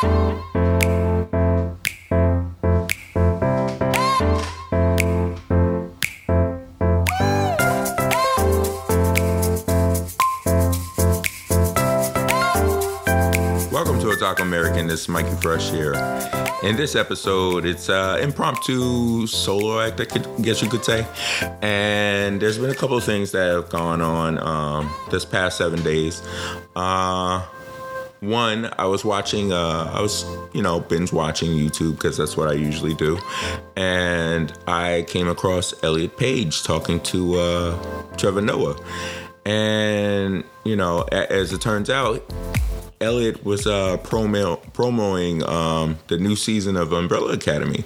Welcome to Otaku American. This is Mikey Fresh here. In this episode, it's uh, impromptu solo act, I could, guess you could say. And there's been a couple of things that have gone on um, this past seven days. Uh, one, I was watching, uh, I was, you know, binge watching YouTube because that's what I usually do. And I came across Elliot Page talking to uh, Trevor Noah. And, you know, as it turns out, Elliot was uh, promo- promoting um, the new season of Umbrella Academy.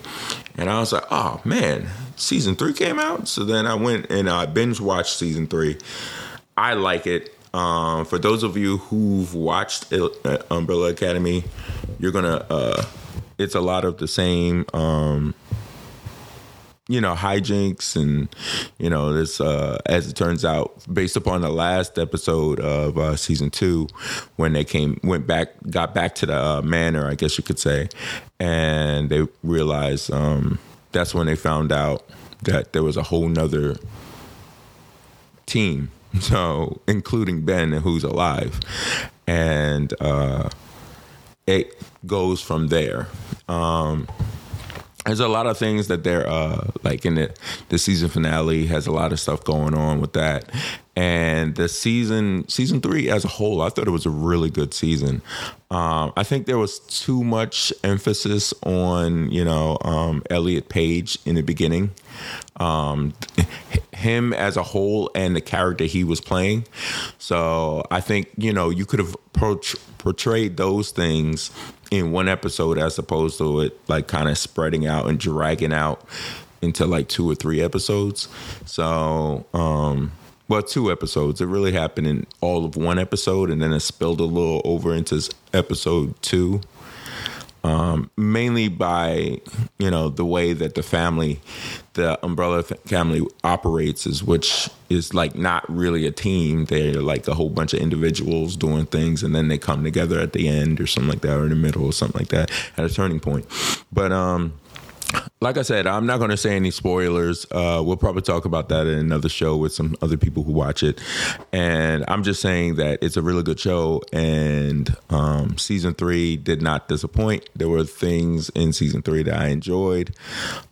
And I was like, oh man, season three came out. So then I went and I binge watched season three. I like it. Um, for those of you who've watched uh, Umbrella Academy, you're gonna. Uh, it's a lot of the same. Um, you know hijinks and you know this uh as it turns out based upon the last episode of uh season two when they came went back got back to the uh, manor i guess you could say and they realized um that's when they found out that there was a whole nother team so including ben who's alive. And uh it goes from there. Um there's a lot of things that they're uh like in the the season finale has a lot of stuff going on with that and the season season three as a whole i thought it was a really good season. Um i think there was too much emphasis on you know um elliot page in the beginning. Um him as a whole and the character he was playing. So i think you know you could have portray- portrayed those things in one episode as opposed to it like kind of spreading out and dragging out into like two or three episodes. So, um, well, two episodes. It really happened in all of one episode, and then it spilled a little over into episode two. Um, mainly by you know the way that the family, the Umbrella family operates is which is like not really a team. They're like a whole bunch of individuals doing things, and then they come together at the end or something like that, or in the middle or something like that at a turning point. But um, like I said, I'm not going to say any spoilers. Uh, we'll probably talk about that in another show with some other people who watch it. And I'm just saying that it's a really good show. And um, season three did not disappoint. There were things in season three that I enjoyed.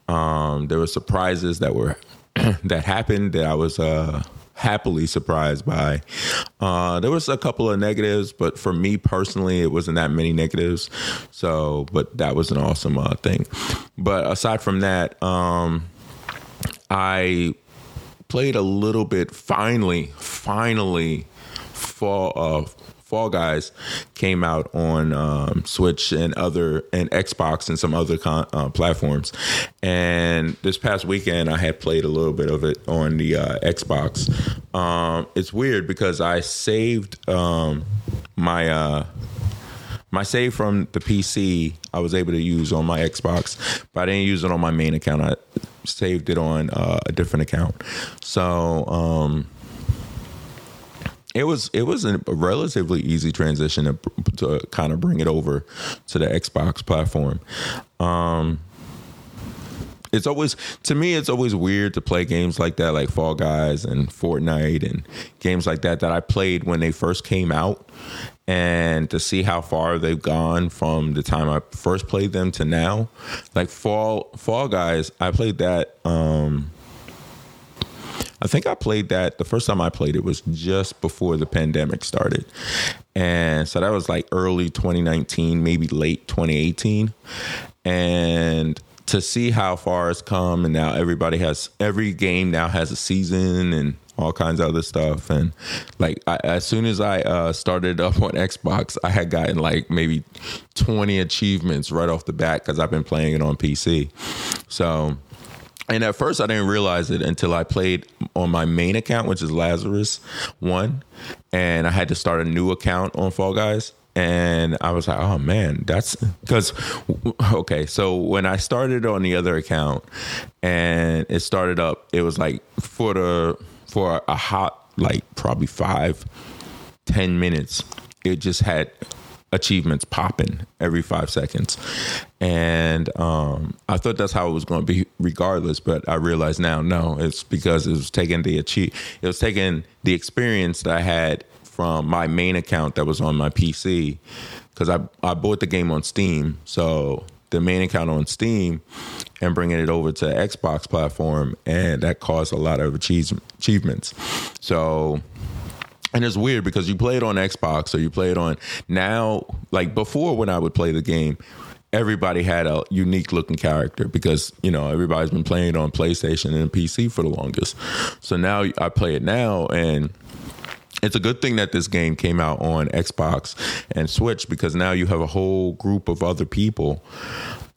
Um, there were surprises that were that happened that I was. Uh, happily surprised by. Uh, there was a couple of negatives, but for me personally, it wasn't that many negatives. So, but that was an awesome uh, thing. But aside from that, um, I played a little bit. Finally, finally, fall uh, Fall Guys came out on um, Switch and other and Xbox and some other con- uh, platforms. And this past weekend, I had played a little bit of it on the uh, Xbox. Um, it's weird because I saved um, my. Uh, my save from the PC I was able to use on my Xbox, but I didn't use it on my main account. I saved it on uh, a different account. So um, it was it was a relatively easy transition to, to kind of bring it over to the Xbox platform. Um, it's always to me it's always weird to play games like that like fall guys and fortnite and games like that that i played when they first came out and to see how far they've gone from the time i first played them to now like fall fall guys i played that um I think I played that the first time I played it was just before the pandemic started. And so that was like early 2019, maybe late 2018. And to see how far it's come and now everybody has every game now has a season and all kinds of other stuff and like I, as soon as i uh, started up on xbox i had gotten like maybe 20 achievements right off the bat because i've been playing it on pc so and at first, I didn't realize it until I played on my main account, which is Lazarus One, and I had to start a new account on Fall Guys. And I was like, oh man, that's because, okay. So when I started on the other account and it started up, it was like for the, for a hot, like probably five, ten minutes, it just had achievements popping every five seconds. And um, I thought that's how it was going to be regardless, but I realize now, no, it's because it was taking the achieve, it was taking the experience that I had from my main account that was on my PC because I, I bought the game on Steam. So the main account on Steam and bringing it over to Xbox platform, and that caused a lot of achievements. So and it's weird because you play it on Xbox or you play it on now, like before when I would play the game, everybody had a unique looking character because, you know, everybody's been playing it on PlayStation and PC for the longest. So now I play it now and it's a good thing that this game came out on Xbox and Switch because now you have a whole group of other people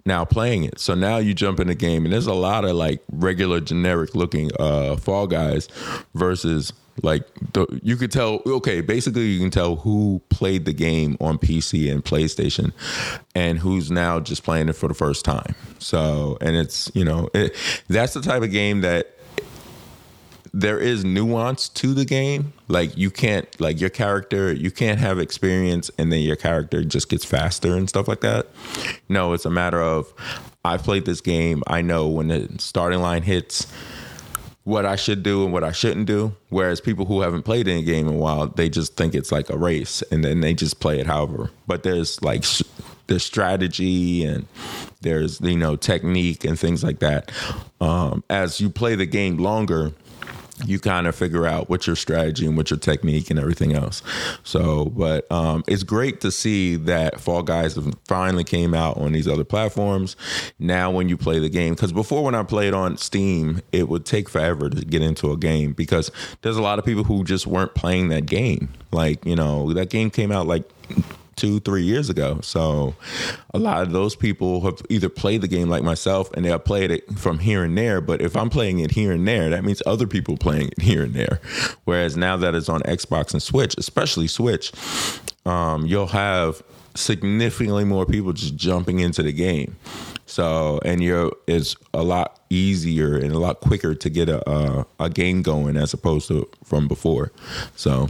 now playing it. So now you jump in the game and there's a lot of like regular generic looking uh Fall Guys versus like the, you could tell okay basically you can tell who played the game on pc and playstation and who's now just playing it for the first time. So and it's you know it, that's the type of game that there is nuance to the game. Like you can't like your character you can't have experience and then your character just gets faster and stuff like that. No it's a matter of i played this game. I know when the starting line hits what I should do and what I shouldn't do. Whereas people who haven't played any game in a while, they just think it's like a race and then they just play it however. But there's like there's strategy and there's you know technique and things like that. Um, as you play the game longer, you kind of figure out what your strategy and what your technique and everything else. So, but um, it's great to see that Fall Guys finally came out on these other platforms. Now, when you play the game, because before when I played on Steam, it would take forever to get into a game because there's a lot of people who just weren't playing that game. Like, you know, that game came out like two, three years ago. So a lot of those people have either played the game like myself and they have played it from here and there. But if I'm playing it here and there, that means other people playing it here and there. Whereas now that it's on Xbox and Switch, especially Switch, um, you'll have significantly more people just jumping into the game. So and you're it's a lot easier and a lot quicker to get a a, a game going as opposed to from before. So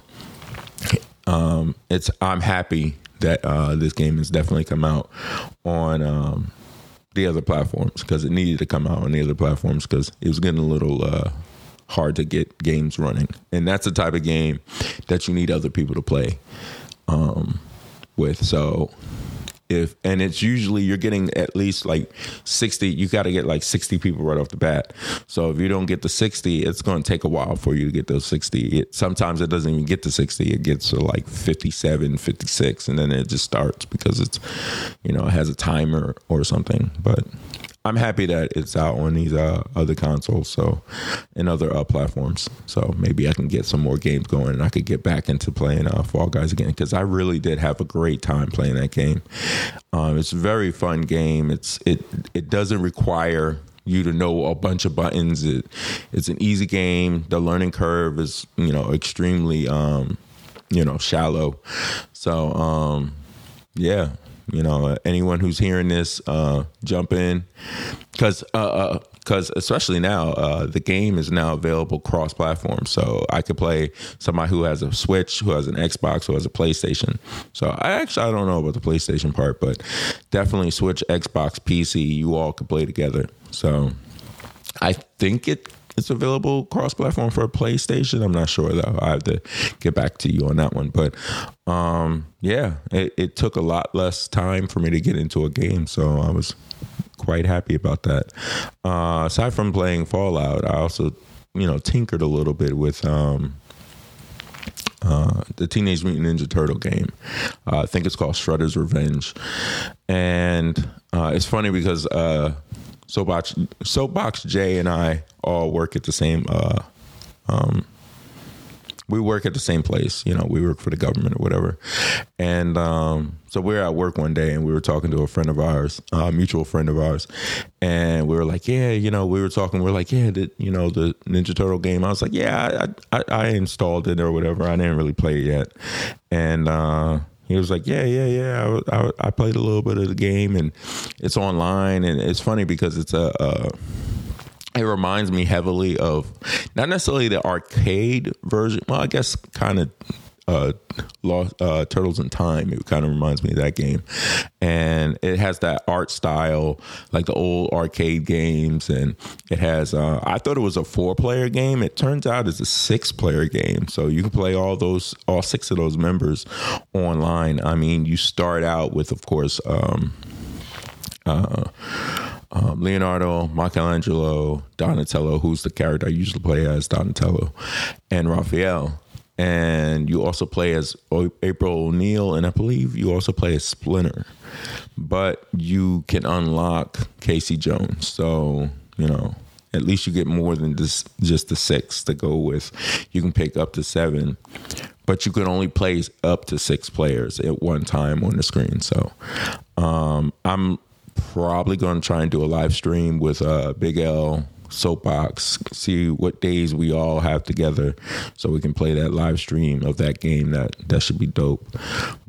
um, it's I'm happy that uh, this game has definitely come out on um, the other platforms because it needed to come out on the other platforms because it was getting a little uh, hard to get games running, and that's the type of game that you need other people to play um, with. So if and it's usually you're getting at least like 60 you got to get like 60 people right off the bat. So if you don't get the 60 it's going to take a while for you to get those 60 it, sometimes it doesn't even get to 60 it gets to like 57 56 and then it just starts because it's you know it has a timer or something but I'm happy that it's out on these uh, other consoles, so and other uh, platforms. So maybe I can get some more games going, and I could get back into playing uh, Fall Guys again because I really did have a great time playing that game. Um, it's a very fun game. It's it it doesn't require you to know a bunch of buttons. It, it's an easy game. The learning curve is you know extremely um, you know shallow. So um, yeah, you know, anyone who's hearing this, uh, jump in because because uh, uh especially now uh, the game is now available cross platform. So I could play somebody who has a Switch, who has an Xbox, who has a PlayStation. So I actually I don't know about the PlayStation part, but definitely Switch, Xbox, PC, you all could play together. So I think it it's available cross platform for PlayStation. I'm not sure though. I have to get back to you on that one. But um, yeah, it, it, took a lot less time for me to get into a game, so I was quite happy about that. Uh, aside from playing Fallout, I also you know tinkered a little bit with. Um, uh, the Teenage Mutant Ninja Turtle game. Uh, I think it's called Shredder's Revenge, and uh, it's funny because uh, Soapbox Soapbox Jay and I all work at the same. Uh, um, we work at the same place. You know, we work for the government or whatever. And um, so we were at work one day and we were talking to a friend of ours, a mutual friend of ours. And we were like, yeah, you know, we were talking, we are like, yeah, the, you know, the Ninja Turtle game. I was like, yeah, I, I, I installed it or whatever. I didn't really play it yet. And, uh, he was like, "Yeah, yeah, yeah. I, I, I, played a little bit of the game, and it's online, and it's funny because it's a, a it reminds me heavily of not necessarily the arcade version. Well, I guess kind of uh, Lost, uh, Turtles in Time. It kind of reminds me of that game, and it has that art style like the old arcade games, and it has. Uh, I thought it was a four player game. It turns out it's a six player game, so you can play all those all six of those members online. I mean, you start out with, of course. Um, uh, um, Leonardo, Michelangelo, Donatello, who's the character I usually play as Donatello, and Raphael. And you also play as April O'Neil, and I believe you also play as Splinter. But you can unlock Casey Jones. So, you know, at least you get more than just just the six to go with. You can pick up to seven, but you can only play up to six players at one time on the screen. So um, I'm probably going to try and do a live stream with uh, Big L soapbox see what days we all have together so we can play that live stream of that game. That that should be dope.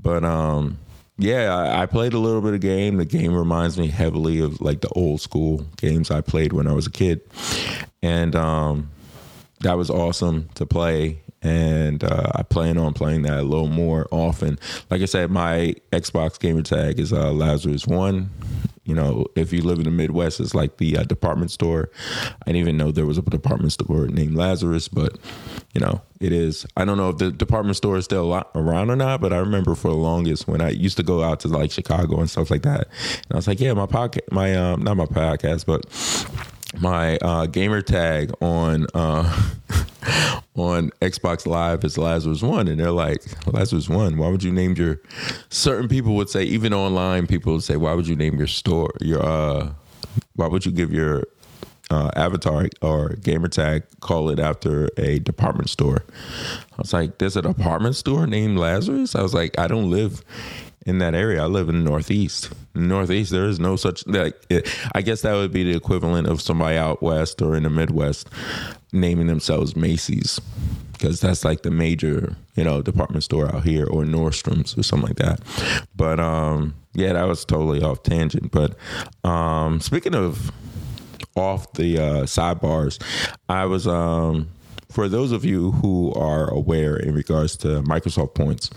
But um yeah I, I played a little bit of game. The game reminds me heavily of like the old school games i played when i was a kid. And um that was awesome to play. And uh, I plan on playing that a little more often. Like I said, my Xbox gamer tag is uh, Lazarus One. You know, if you live in the Midwest, it's like the uh, department store. I didn't even know there was a department store named Lazarus, but you know, it is. I don't know if the department store is still around or not, but I remember for the longest when I used to go out to like Chicago and stuff like that, and I was like, yeah, my podcast, my um, not my podcast, but my uh, gamer tag on uh, on Xbox Live is Lazarus One, and they're like Lazarus One. Why would you name your? Certain people would say, even online, people would say, why would you name your store your? uh Why would you give your uh, avatar or gamer tag call it after a department store? I was like, there's a department store named Lazarus. I was like, I don't live in that area. I live in the Northeast. Northeast, there is no such like. It, I guess that would be the equivalent of somebody out west or in the Midwest naming themselves Macy's because that's like the major, you know, department store out here or Nordstrom's or something like that. But um, yeah, that was totally off tangent. But um, speaking of off the uh, sidebars, I was um, for those of you who are aware in regards to Microsoft points.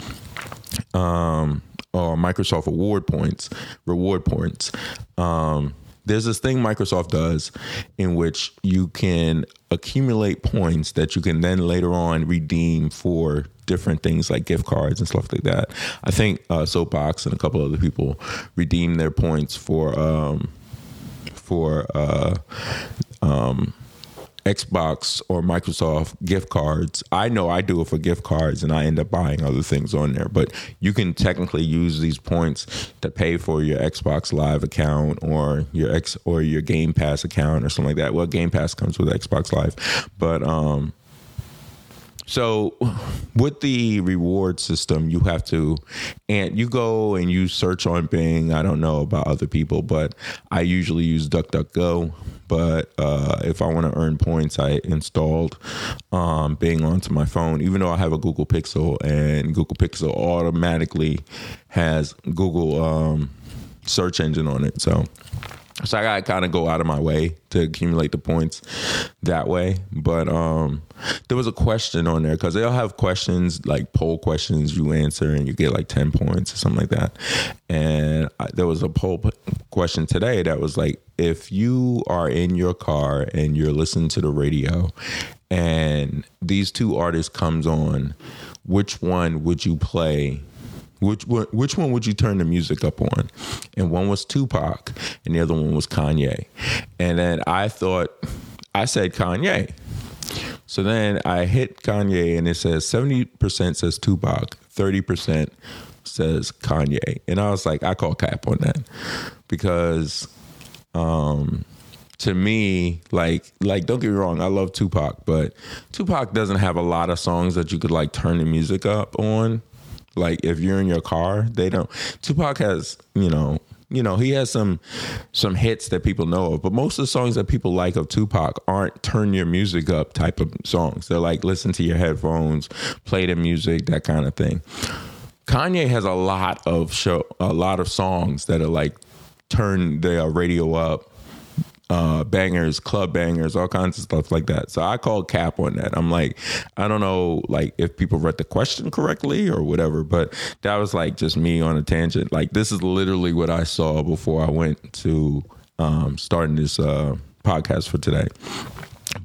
Um, or Microsoft award points, reward points. Um, there's this thing Microsoft does in which you can accumulate points that you can then later on redeem for different things like gift cards and stuff like that. I think uh, Soapbox and a couple other people redeem their points for um, for uh, um, Xbox or Microsoft gift cards. I know I do it for gift cards and I end up buying other things on there, but you can technically use these points to pay for your Xbox Live account or your X or your Game Pass account or something like that. Well, Game Pass comes with Xbox Live, but um so with the reward system, you have to, and you go and you search on Bing. I don't know about other people, but I usually use DuckDuckGo. But uh, if I want to earn points, I installed um, Bing onto my phone, even though I have a Google Pixel, and Google Pixel automatically has Google um, search engine on it. So so I gotta kind of go out of my way to accumulate the points that way. But um, there was a question on there because they'll have questions like poll questions you answer and you get like 10 points or something like that. And I, there was a poll question today that was like, if you are in your car and you're listening to the radio and these two artists comes on, which one would you play which which one would you turn the music up on? And one was Tupac, and the other one was Kanye. And then I thought, I said Kanye. So then I hit Kanye, and it says 70% says Tupac, 30% says Kanye. And I was like, I call cap on that because um, to me, like like don't get me wrong, I love Tupac, but Tupac doesn't have a lot of songs that you could like turn the music up on. Like if you're in your car, they don't. Tupac has, you know, you know, he has some some hits that people know of, but most of the songs that people like of Tupac aren't turn your music up type of songs. They're like listen to your headphones, play the music, that kind of thing. Kanye has a lot of show a lot of songs that are like turn their radio up uh, bangers, club bangers, all kinds of stuff like that. So I called Cap on that. I'm like, I don't know, like if people read the question correctly or whatever, but that was like just me on a tangent. Like this is literally what I saw before I went to um, starting this uh, podcast for today.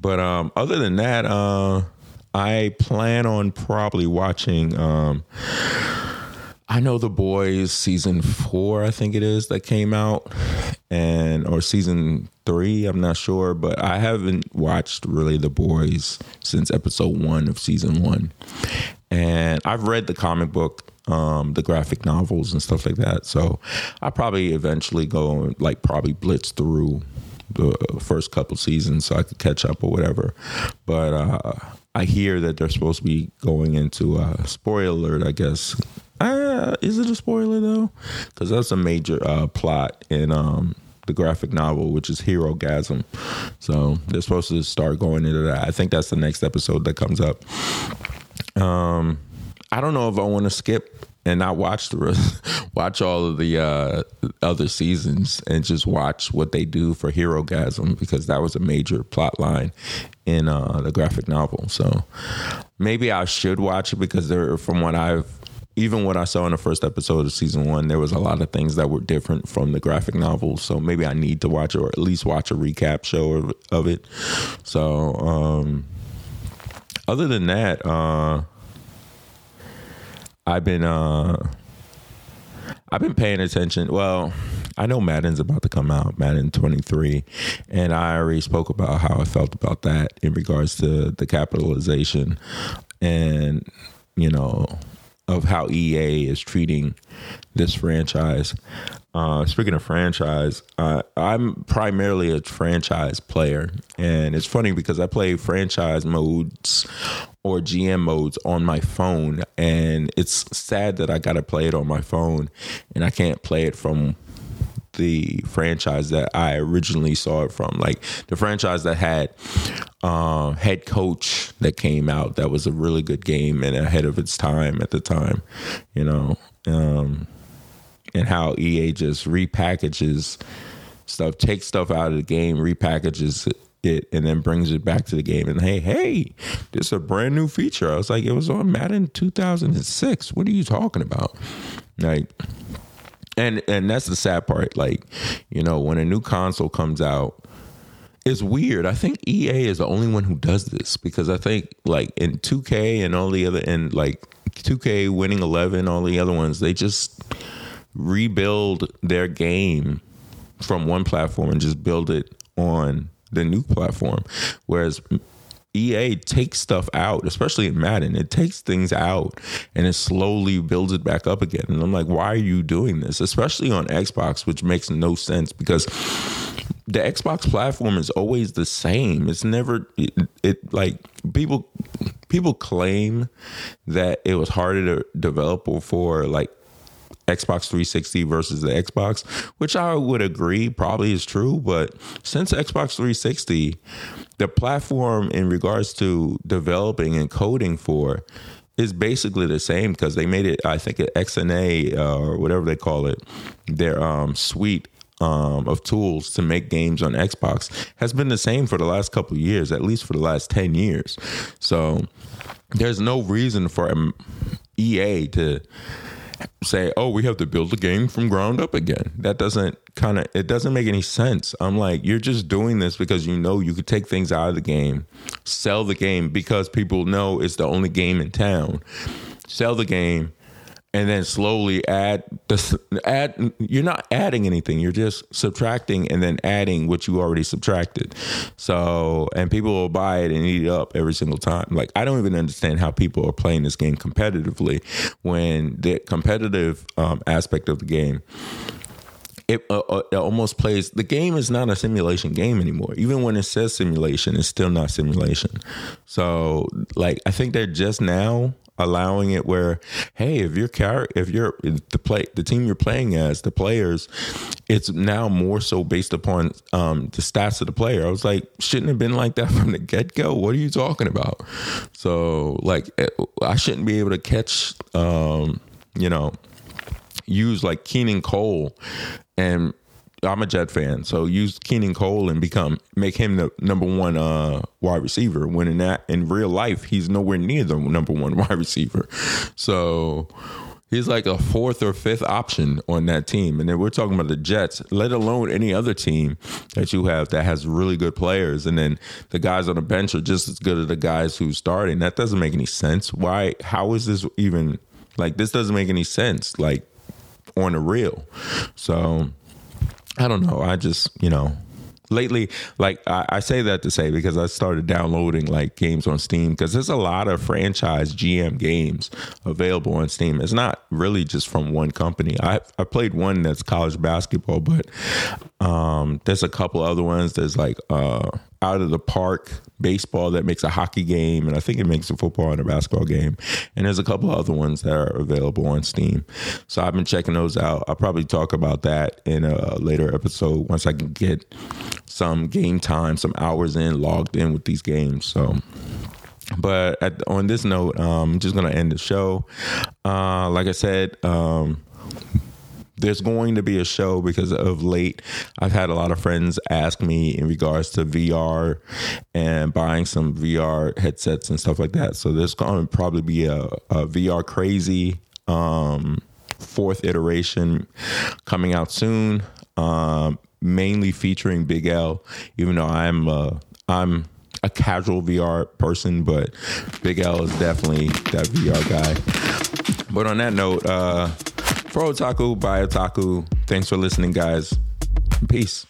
But um, other than that, uh, I plan on probably watching. Um, I know the boys season four, I think it is that came out, and or season three, I'm not sure, but I haven't watched really the boys since episode one of season one, and I've read the comic book, um, the graphic novels and stuff like that. So I probably eventually go and like probably blitz through the first couple seasons so I could catch up or whatever, but. uh I hear that they're supposed to be going into uh, spoiler alert, I guess, uh, is it a spoiler though? Because that's a major uh, plot in um, the graphic novel, which is Herogasm. So they're supposed to start going into that. I think that's the next episode that comes up. Um, I don't know if I want to skip and not watch the rest, watch all of the uh, other seasons and just watch what they do for Herogasm because that was a major plot line in uh, the graphic novel. So maybe I should watch it because they're from what I've even what I saw in the first episode of season one, there was a lot of things that were different from the graphic novel. So maybe I need to watch or at least watch a recap show of, of it. So, um, other than that, uh, I've been uh, I've been paying attention. Well, I know Madden's about to come out, Madden 23, and I already spoke about how I felt about that in regards to the capitalization and you know of how EA is treating this franchise. Uh, speaking of franchise, uh, I'm primarily a franchise player, and it's funny because I play franchise modes or GM modes on my phone, and it's sad that I got to play it on my phone, and I can't play it from the franchise that I originally saw it from. Like the franchise that had uh, head coach that came out that was a really good game and ahead of its time at the time, you know, um, and how EA just repackages stuff, takes stuff out of the game, repackages it, and then brings it back to the game. And hey, hey, this is a brand new feature. I was like, it was on Madden 2006. What are you talking about? Like, and and that's the sad part. Like, you know, when a new console comes out, it's weird. I think EA is the only one who does this because I think like in 2K and all the other and like 2K winning 11, all the other ones, they just rebuild their game from one platform and just build it on the new platform. Whereas EA takes stuff out, especially in Madden. It takes things out and it slowly builds it back up again. And I'm like, why are you doing this? Especially on Xbox, which makes no sense because the Xbox platform is always the same. It's never it, it like people people claim that it was harder to develop for like Xbox 360 versus the Xbox, which I would agree probably is true. But since Xbox 360, the platform in regards to developing and coding for is basically the same because they made it, I think, an XNA uh, or whatever they call it, their um, suite um, of tools to make games on Xbox has been the same for the last couple years, at least for the last 10 years. So there's no reason for um, EA to say, "Oh, we have to build the game from ground up again." That doesn't kind of it doesn't make any sense. I'm like, you're just doing this because you know you could take things out of the game, sell the game because people know it's the only game in town. Sell the game and then slowly add the add you're not adding anything you're just subtracting and then adding what you already subtracted. So and people will buy it and eat it up every single time. Like i don't even understand how people are playing this game competitively when the competitive um, aspect of the game it, uh, uh, almost plays the game is not a simulation game anymore. Even when it says simulation it's still not simulation. So like i think they're just now allowing it where hey if your car if you're the play the team you're playing as the players it's now more so based upon um, the stats of the player. I was like shouldn't have been like that from the get-go? What are you talking about? So like eh, i shouldn't be able to catch um, you know use like Keelan Cole and I'm a Jet fan, so use Keelan Cole and become make him the number one uh, wide receiver. When in that in real life, he's nowhere near the number one wide receiver. So he's like a fourth or fifth option on that team. And then we're talking about the Jets, let alone any other team that you have that has really good players. And then the guys on the bench are just as good as the guys who's starting. That doesn't make any sense. Why? How is this even like? This doesn't make any sense. Like on the real. So I don't know. I just you know lately like I, I, say that to say because i started downloading like games on steam because there's a lot of franchise gm games available on steam it's not really just from one company i i played one that's college basketball but um there's a couple other ones there's like uh out of the park baseball that makes a hockey game, and I think it makes a football and a basketball game. And there's a couple other ones that are available on Steam. So I've been checking those out. I'll probably talk about that in a later episode once I can get some game time, some hours in, logged in with these games. So but at, on this note, um, I'm just gonna end the show. Uh, like I said, um, there's going to be a show because of late I've had a lot of friends ask me in regards to VR and buying some VR headsets and stuff like that. So there's going to probably be a, a VR crazy um, fourth iteration coming out soon, um, mainly featuring Big L. Even though I'm uh, I'm a casual VR person, but Big L is definitely that VR guy. But on that note, uh, for Otaku by Otaku, thanks for listening, guys. Peace.